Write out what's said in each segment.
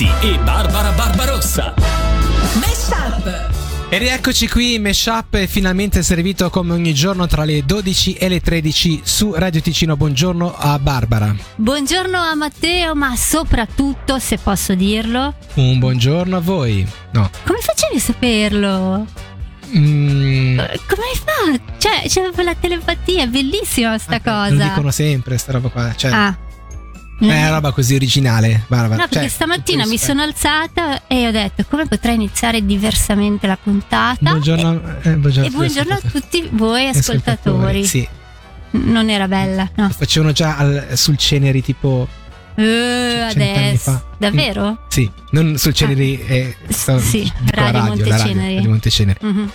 Giolitti e Barbara Barbarossa. Mesh E rieccoci qui, Meshup è finalmente servito come ogni giorno tra le 12 e le 13 su Radio Ticino. Buongiorno a Barbara. Buongiorno a Matteo, ma soprattutto, se posso dirlo, Un buongiorno a voi. No. come facevi a saperlo? Mm, Eh, Come hai fatto? Cioè, c'è proprio la telepatia, è bellissima sta Lo cosa. dicono sempre, sta roba qua. Cioè, Ah. È una roba così originale, Barbara. No, perché Cioè, stamattina mi sono alzata e ho detto come potrei iniziare diversamente la puntata. Buongiorno, eh, buongiorno, E buongiorno a tutti voi ascoltatori. Sì, Non era bella, no. lo facevano già al- sul Ceneri tipo... Eh, cent'anni adesso. Davvero? Sì, non sul Ceneri, eh, sto- sì, Radio radio, la radio, Monteceneri. Radio Monteceneri. Mhm.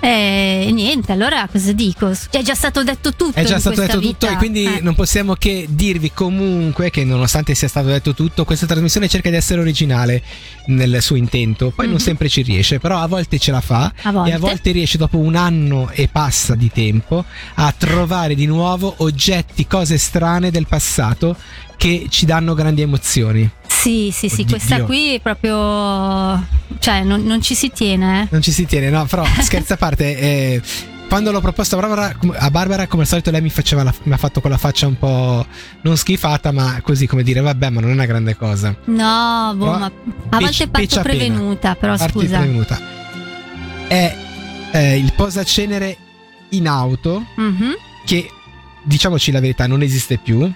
E niente, allora cosa dico? È già stato detto tutto. È già stato detto tutto vita. e quindi Eh. non possiamo che dirvi comunque che nonostante sia stato detto tutto, questa trasmissione cerca di essere originale nel suo intento. Poi non Mhm. sempre ci riesce, però a volte ce la fa A e a volte riesce dopo un anno e passa di tempo a trovare di nuovo oggetti, cose strane del passato che ci danno grandi emozioni. Sì, sì, sì, Oddio. questa qui è proprio. cioè, non, non ci si tiene, eh. Non ci si tiene, no, però scherzi a parte, eh, quando l'ho proposto a Barbara, a Barbara, come al solito lei mi, faceva la- mi ha fatto con la faccia un po' non schifata, ma così come dire, vabbè, ma non è una grande cosa. No, boh, Però ma a volte parto prevenuta, però Parti scusa. prevenuta. È eh, il posacenere in auto Mhm. che, diciamoci la verità, non esiste più.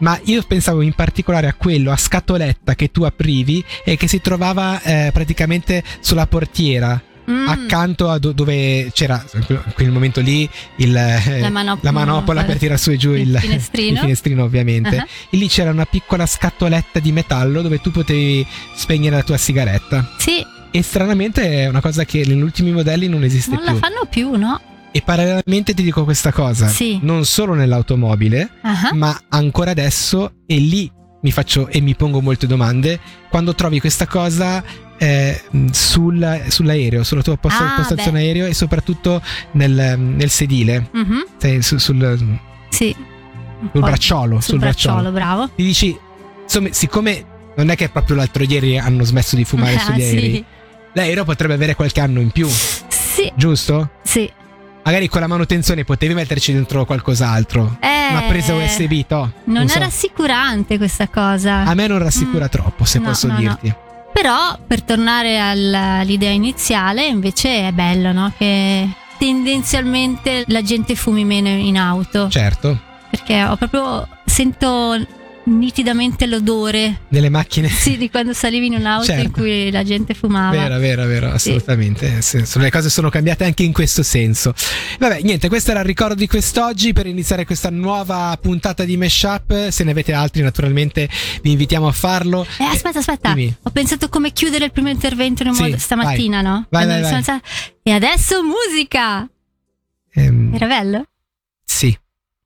Ma io pensavo in particolare a quello a scatoletta che tu aprivi e che si trovava eh, praticamente sulla portiera Mm. accanto a do- dove c'era in quel- momento lì il, eh, La manop- la manopola per tirare su e giù il, il finestrino. il finestrino, ovviamente. Ah. E lì c'era una piccola scatoletta di metallo dove tu potevi spegnere la tua sigaretta. Sì, E stranamente è una cosa che negli ultimi modelli non esiste non la più. fanno più, no? E parallelamente ti dico questa cosa: Sì. non solo nell'automobile, Ah. ma ancora adesso, e lì mi faccio e mi pongo molte domande, quando trovi questa cosa eh, sul- sull'aereo, sulla tua posta- Ah, postazione beh. aereo e soprattutto nel, nel sedile, sai, su- sul, Sì. sul bracciolo, Sul bracciolo, bravo. Ti dici, insomma, siccome non è che proprio l'altro ieri hanno smesso di fumare Ah, sugli aerei, sì. l'aereo potrebbe avere qualche anno in più, Sì, giusto? sì. Magari con la manutenzione potevi metterci dentro qualcos'altro. Eh, Una presa USB, to. Non so. è rassicurante questa cosa. A me non rassicura Mm. troppo, se No, posso no, no. dirti. Però, per tornare al- all'idea iniziale, invece è bello, no? Che tendenzialmente la gente fumi meno in auto. Certo, Perché ho proprio. sento nitidamente l'odore. delle macchine. Sì, di quando salivi in un'auto in Certo. cui la gente fumava. Vero, vero, vero, assolutamente. Senso, Le cose sono cambiate anche in questo senso. Vabbè, niente, questo era il ricordo di quest'oggi per iniziare questa nuova puntata di Meshup. Se ne avete altri, naturalmente vi invitiamo a farlo. Eh, aspetta, aspetta. dimmi. Ho pensato come chiudere il primo intervento in un Sì, modo stamattina, no? Vai, Quando vai, sono vai. alzata- E adesso musica! Ehm, Era bello? sì,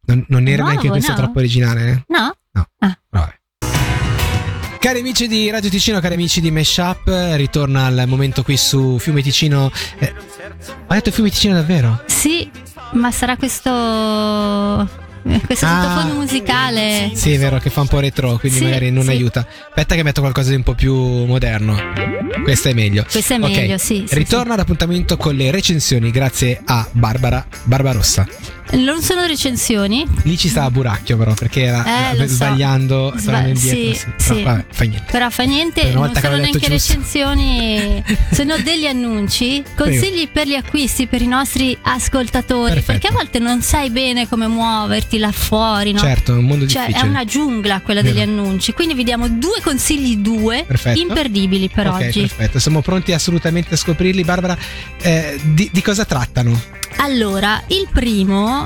non, non era Nuovo, neanche questo no? troppo originale. eh? No? Cari amici di Radio Ticino, cari amici di Meshup, ritorna al momento qui su Fiume Ticino. Eh, ho detto Fiume Ticino davvero? Sì, ma sarà questo. Questo Ah. sottofondo musicale. Sì, è vero che fa un po' retro, quindi Sì, magari non sì. aiuta. Aspetta che metto qualcosa di un po' più moderno. Questo è meglio. Questo è Ok, meglio, sì. sì, Ritorna l'appuntamento con le recensioni grazie a Barbara Barbarossa. Non sono recensioni. Lì ci stava Buracchio però perché era Eh, lo so. sbagliando, Sba- indietro. sì, sì. Però, vabbè, fa niente. Però fa niente, Per non sono neanche giusto. recensioni, sono degli annunci, consigli per gli acquisti per i nostri ascoltatori, Perfetto. perché a volte non sai bene come muoverti là fuori, no? Certo, è un mondo Cioè, è difficile. una giungla quella Vero. degli annunci. Quindi vi diamo due consigli, due Perfetto. imperdibili per ok, oggi. perfetto. Siamo pronti assolutamente a scoprirli. Barbara, eh, di, di cosa trattano? Allora, il primo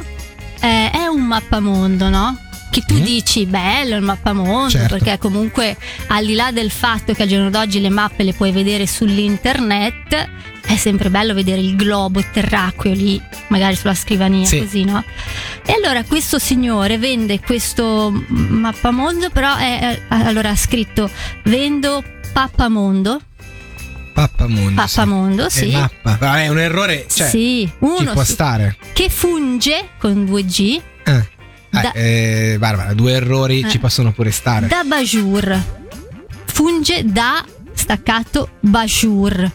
eh, è un mappamondo, no? Che tu Mm. dici bello il mappamondo Certo. perché comunque al di là del fatto che al giorno d'oggi le mappe le puoi vedere sull'internet è sempre bello vedere il globo terracqueo lì magari sulla scrivania Sì. così no? E allora questo signore vende questo mappamondo però è, è- allora ha scritto vendo pappamondo Pappamondo. sì. pappamondo sì, È mappa. Vabbè, è un errore. Cioè, sì ci uno può sì, stare. che funge con 2G Eh. Eh, Da- eh, Barbara, due errori Eh. ci possono pure stare. da Bajur funge da staccato Bajur,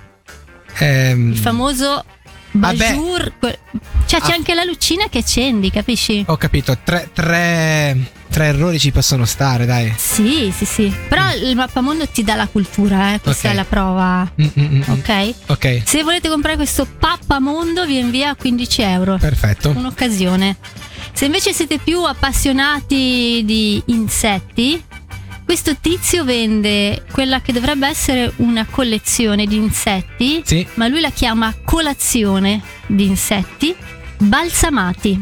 Ehm, il famoso Vabbè. Bajur. que- Cioè c'è Ah. anche la lucina che accendi, capisci? Ho capito, tre, tre, tre errori ci possono stare, dai. Sì, sì, sì. Però il mappamondo ti dà la cultura, eh, questa Mm. Ok. è la prova. Mm, mm, mm, mm. Ok? Ok, Se volete comprare questo pappamondo vi invia a 15 euro. perfetto. Un'occasione. Se invece siete più appassionati di insetti, questo tizio vende quella che dovrebbe essere una collezione di insetti, Sì. ma lui la chiama colazione di insetti balsamati.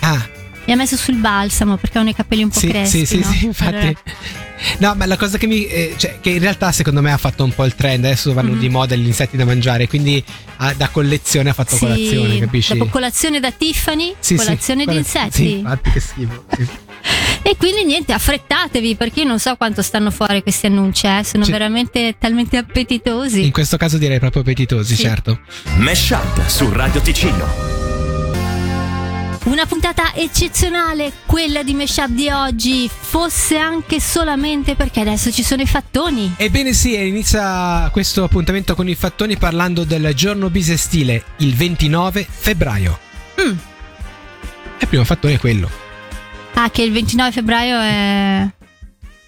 Ah, E ha messo sul balsamo perché hanno i capelli un po' sì, crespi. sì, sì, no? sì, infatti. Allora- No, ma la cosa che mi. eh, cioè, che in realtà secondo me ha fatto un po' il trend. Adesso vanno Mhm. di moda gli insetti da mangiare. Quindi ah, da collezione ha fatto Sì, colazione, capisci? dopo colazione da Tiffany, Sì, sì, colazione di colaz- insetti. Sì, infatti, che schifo. Sì. E quindi niente, affrettatevi perché io non so quanto stanno fuori questi annunci, eh, sono Sì. veramente talmente appetitosi. In questo caso direi proprio appetitosi, Sì. certo. Mesh Up su Radio Ticino. Una puntata eccezionale, quella di Meshup di oggi, fosse anche solamente perché adesso ci sono i fattoni. Ebbene sì, e inizia questo appuntamento con i fattoni parlando del giorno bisestile, il 29 febbraio. Mm. E il primo fattone è quello, Ah, che il 29 febbraio è...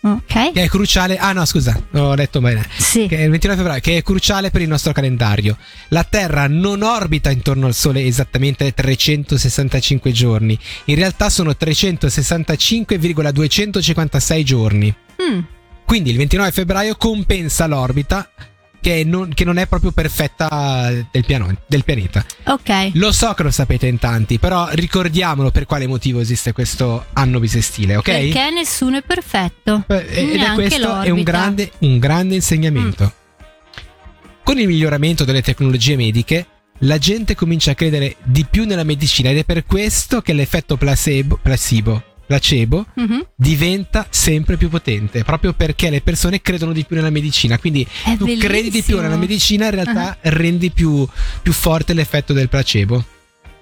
Ok. che è cruciale. Ah no, scusa, ho letto bene. Sì. Che è il 29 febbraio, che è cruciale per il nostro calendario. La Terra non orbita intorno al Sole esattamente 365 giorni. In realtà sono 365,256 giorni. Mm. Quindi il 29 febbraio compensa l'orbita che non, che non è proprio perfetta del, piano- del pianeta. Ok. Lo so che lo sapete in tanti, però ricordiamolo per quale motivo esiste questo anno bisestile, ok? Perché nessuno è perfetto. Eh, Ed è questo è un l'orbita. Mm. grande, un grande insegnamento. Con il miglioramento delle tecnologie mediche, la gente comincia a credere di più nella medicina ed è per questo che l'effetto placebo, placebo, placebo Mhm. diventa sempre più potente, proprio perché le persone credono di più nella medicina. Quindi È tu credi di più bellissimo. nella medicina, in realtà Ah. rendi più, più forte l'effetto del placebo.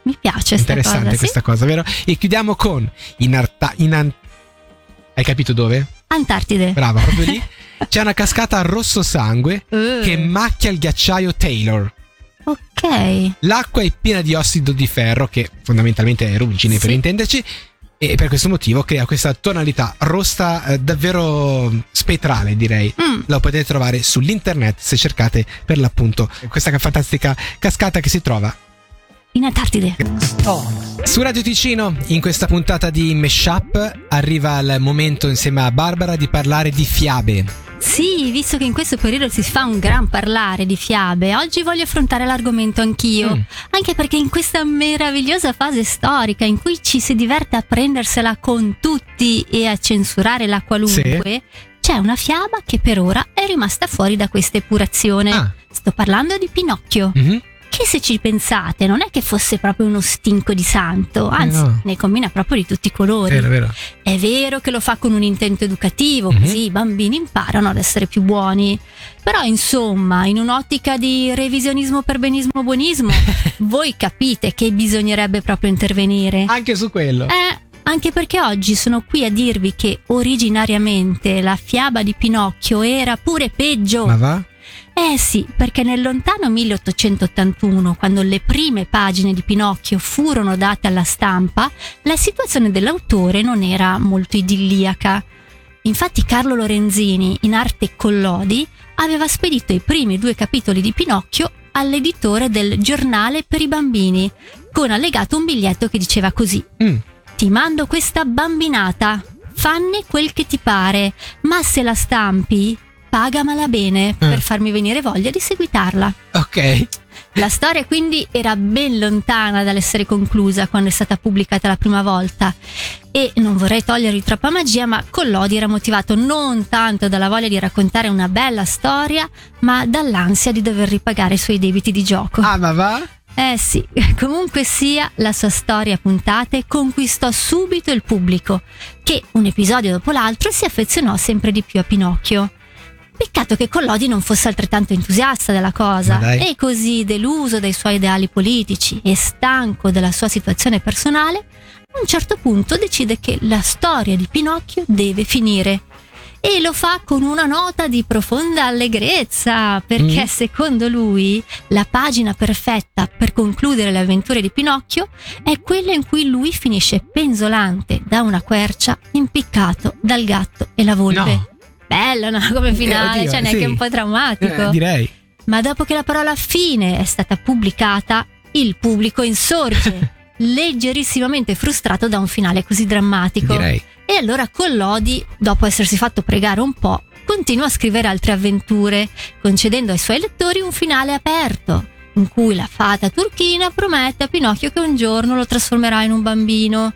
Mi piace Interessante cosa, sì? questa cosa, vero? E chiudiamo con in Arta- in An- Hai capito dove? Antartide. Brava, proprio lì. C'è una cascata a rosso sangue Eh. che macchia il ghiacciaio Taylor. Ok. L'acqua è piena di ossido di ferro, che fondamentalmente è ruggine per Sì. intenderci, e per questo motivo crea questa tonalità rossa eh, davvero spettrale, direi. Mm. Lo potete trovare sull'internet se cercate per l'appunto questa fantastica cascata che si trova In Antartide. su Radio Ticino. In questa puntata di Meshup arriva il momento insieme a Barbara di parlare di fiabe. Sì, visto che in questo periodo si fa un gran parlare di fiabe, oggi voglio affrontare l'argomento anch'io. Mm. Anche perché in questa meravigliosa fase storica in cui ci si diverte a prendersela con tutti e a censurare la qualunque, c'è una fiaba che per ora è rimasta fuori da questa epurazione. Ah. Sto parlando di Pinocchio. Mhm. Che se ci pensate non è che fosse proprio uno stinco di santo, anzi no. ne combina proprio di tutti i colori. Vero, vero. È vero che lo fa con un intento educativo, Mhm. così i bambini imparano ad essere più buoni. Però, insomma, in un'ottica di revisionismo per benismo buonismo, voi capite che bisognerebbe proprio intervenire. Anche su quello. Eh, anche perché oggi sono qui a dirvi che originariamente la fiaba di Pinocchio era pure peggio. Ma va? Eh sì, perché nel lontano 1881, quando le prime pagine di Pinocchio furono date alla stampa, la situazione dell'autore non era molto idilliaca. Infatti Carlo Lorenzini, in arte Collodi, aveva spedito i primi due capitoli di Pinocchio all'editore del Giornale per i bambini, con allegato un biglietto che diceva così: Mm. Ti mando questa bambinata, fanne quel che ti pare, ma se la stampi, pagamela bene per farmi venire voglia di seguitarla. Ok. La storia quindi era ben lontana dall'essere conclusa quando è stata pubblicata la prima volta e non vorrei togliergli troppa magia, ma Collodi era motivato non tanto dalla voglia di raccontare una bella storia, ma dall'ansia di dover ripagare i suoi debiti di gioco. Ah, ma va? Eh sì, comunque sia, la sua storia a puntate conquistò subito il pubblico, che un episodio dopo l'altro si affezionò sempre di più a Pinocchio. Peccato che Collodi non fosse altrettanto entusiasta della cosa e così, deluso dai suoi ideali politici e stanco della sua situazione personale, a un certo punto decide che la storia di Pinocchio deve finire e lo fa con una nota di profonda allegrezza perché Mm. secondo lui la pagina perfetta per concludere le avventure di Pinocchio è quella in cui lui finisce penzolante da una quercia impiccato dal gatto e la volpe. No. Bello, no? Come finale, oddio, cioè neanche sì. un po' drammatico. Eh, direi. Ma dopo che la parola fine è stata pubblicata, il pubblico insorge, leggerissimamente frustrato da un finale così drammatico. Direi. E allora Collodi, dopo essersi fatto pregare un po', continua a scrivere altre avventure, concedendo ai suoi lettori un finale aperto, in cui la fata turchina promette a Pinocchio che un giorno lo trasformerà in un bambino.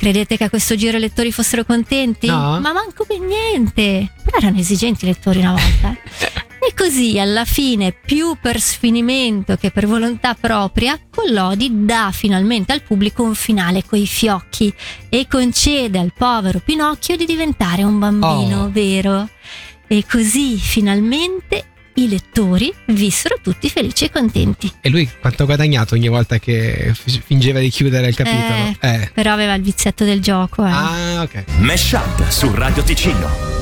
Credete che a questo giro i lettori fossero contenti? No. Ma manco per niente. Però erano esigenti i lettori una volta. E così alla fine, più per sfinimento che per volontà propria, Collodi dà finalmente al pubblico un finale coi fiocchi e concede al povero Pinocchio di diventare un bambino Oh. vero. E così finalmente i lettori vissero tutti felici e contenti. E lui quanto ha guadagnato ogni volta che fingeva di chiudere il capitolo? Eh. Però aveva il vizietto del gioco. Eh. Ah, ok. Mesh Up su Radio Ticino.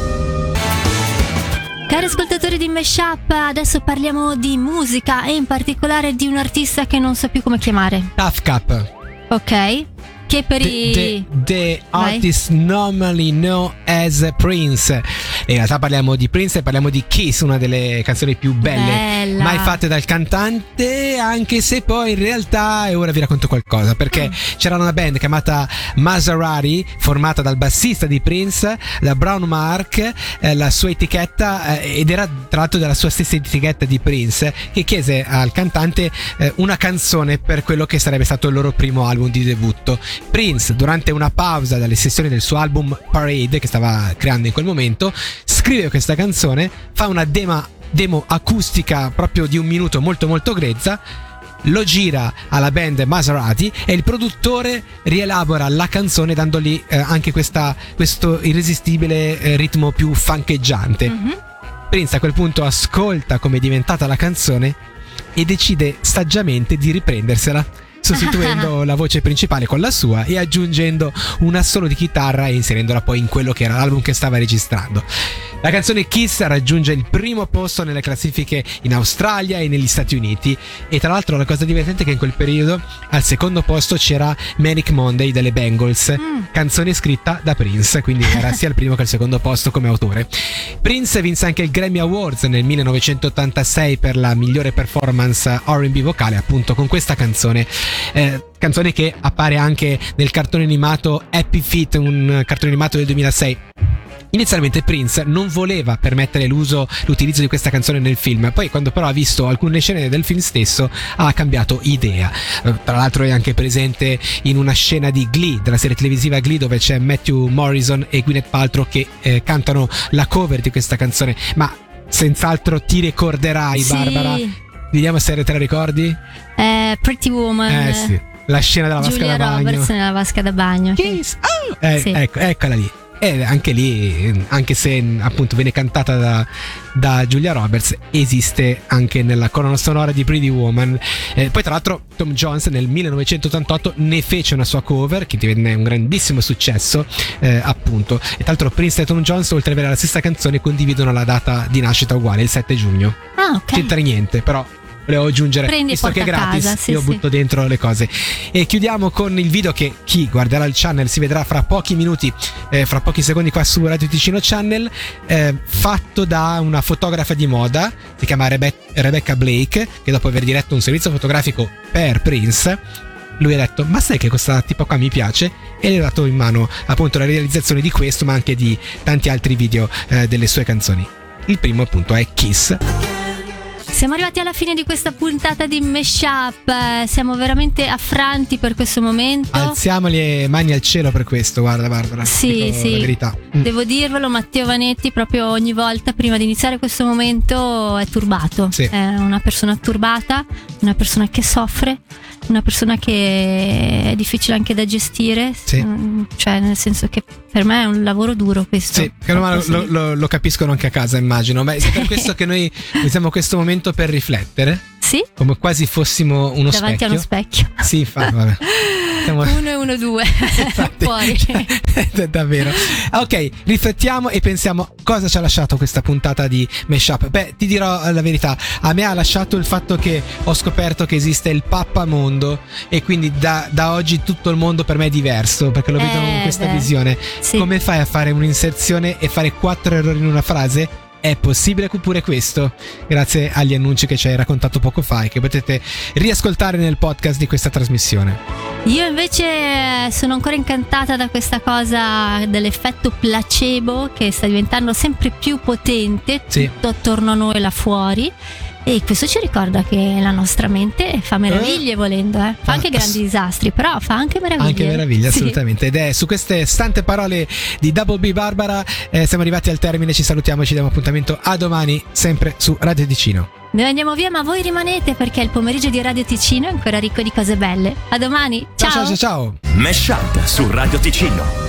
Cari ascoltatori di Meshup, adesso parliamo di musica e in particolare di un artista che non so più come chiamare. Tough Cup. Ok? Che per The, i. the- the artist normally known as Prince. In realtà parliamo di Prince e parliamo di Kiss, una delle canzoni più belle Bella. mai fatte dal cantante, anche se poi in realtà, e ora vi racconto qualcosa, perché Mm. c'era una band chiamata Maserati, formata dal bassista di Prince, da Brown Mark, eh, la sua etichetta, eh, ed era tra l'altro della sua stessa etichetta di Prince, che chiese al cantante eh, una canzone per quello che sarebbe stato il loro primo album di debutto. Prince, durante una pausa dalle sessioni del suo album Parade, che stava creando in quel momento, scrive questa canzone, fa una dema- demo acustica proprio di un minuto molto molto grezza lo gira alla band Maserati e il produttore rielabora la canzone dandogli eh, anche questa- questo irresistibile eh, ritmo più fancheggiante. Mhm. Prince a quel punto ascolta come è diventata la canzone e decide saggiamente di riprendersela, sostituendo la voce principale con la sua e aggiungendo un assolo di chitarra e inserendola poi in quello che era l'album che stava registrando. La canzone Kiss raggiunge il primo posto nelle classifiche in Australia e negli Stati Uniti e tra l'altro la cosa divertente è che in quel periodo al secondo posto c'era Manic Monday delle Bengals, Mm. canzone scritta da Prince, quindi era sia il primo che il secondo posto come autore. Prince vinse anche il Grammy Awards nel 1986 per la migliore performance RB vocale, appunto con questa canzone. Eh, canzone che appare anche nel cartone animato Happy Feet, un cartone animato del 2006. Inizialmente Prince non voleva permettere l'uso, l'utilizzo di questa canzone nel film, poi quando però ha visto alcune scene del film stesso ha cambiato idea. Eh, Tra l'altro è anche presente in una scena di Glee, della serie televisiva Glee, dove c'è Matthew Morrison e Gwyneth Paltrow che eh, cantano la cover di questa canzone, ma senz'altro ti ricorderai Sì. Barbara. Vediamo se te la ricordi. Eh, Pretty Woman. Eh sì, la scena della vasca Giulia da bagno. Roberts nella vasca da bagno. Kiss. Oh! Eh, Sì. ecco, eccola lì. E anche lì, anche se appunto viene cantata da, da Julia Roberts, esiste anche nella colonna sonora di Pretty Woman. Eh, poi, tra l'altro, Tom Jones nel 1988 ne fece una sua cover che divenne un grandissimo successo, eh, appunto. E tra l'altro, Prince e Tom Jones, oltre ad avere la stessa canzone, condividono la data di nascita uguale, il 7 giugno. Ah, ok. C'entra niente, però volevo aggiungere, Prendi visto che è gratis, casa, sì, io sì. butto dentro le cose. E chiudiamo con il video che chi guarderà il channel si vedrà fra pochi minuti, eh, fra pochi secondi qua su Radio Ticino Channel, eh, fatto da una fotografa di moda, si chiama Rebe- Rebecca Blake, che dopo aver diretto un servizio fotografico per Prince, lui ha detto ma sai che questa tipa qua mi piace e le ha dato in mano appunto la realizzazione di questo ma anche di tanti altri video eh, delle sue canzoni il primo appunto è Kiss Siamo arrivati alla fine di questa puntata di Meshup. Siamo veramente affranti per questo momento. Alziamo le mani al cielo per questo, guarda Barbara. Sì, sì. La verità. Mm. Devo dirvelo, Matteo Vanetti proprio ogni volta prima di iniziare questo momento è turbato. Sì. È una persona turbata, una persona che soffre, una persona che è difficile anche da gestire. Sì. Mm, Cioè, nel senso che per me è un lavoro duro questo. Sì, lo, lo- lo capiscono anche a casa, immagino. Ma è per questo che noi usiamo questo momento per riflettere, Sì, come quasi fossimo uno davanti a uno specchio. specchio. Sì, fa, vabbè. Siamo- Uno e uno, due. Infatti, Fuori. cioè, davvero. Ok, riflettiamo e pensiamo cosa ci ha lasciato questa puntata di Meshup. Beh, ti dirò la verità, a me ha lasciato il fatto che ho scoperto che esiste il pappamondo e quindi da, da oggi tutto il mondo per me è diverso perché lo vedo Eh, con questa beh. visione. Sì. Come fai a fare un'inserzione e fare quattro errori in una frase? È possibile pure questo, grazie agli annunci che ci hai raccontato poco fa e che potete riascoltare nel podcast di questa trasmissione. Io invece eh, sono ancora incantata da questa cosa dell'effetto placebo che sta diventando sempre più potente Sì. tutto attorno a noi là fuori. E questo ci ricorda che la nostra mente fa meraviglie volendo, eh. fa Fa- anche grandi disastri, però fa anche meraviglie. Anche meraviglia, Sì. assolutamente. Ed è su queste stante parole di Double B Barbara eh, siamo arrivati al termine, ci salutiamo e ci diamo appuntamento a domani, sempre su Radio Ticino. Noi andiamo via, ma voi rimanete perché il pomeriggio di Radio Ticino è ancora ricco di cose belle. A domani, ciao ciao ciao! ciao. Mesh Up su Radio Ticino.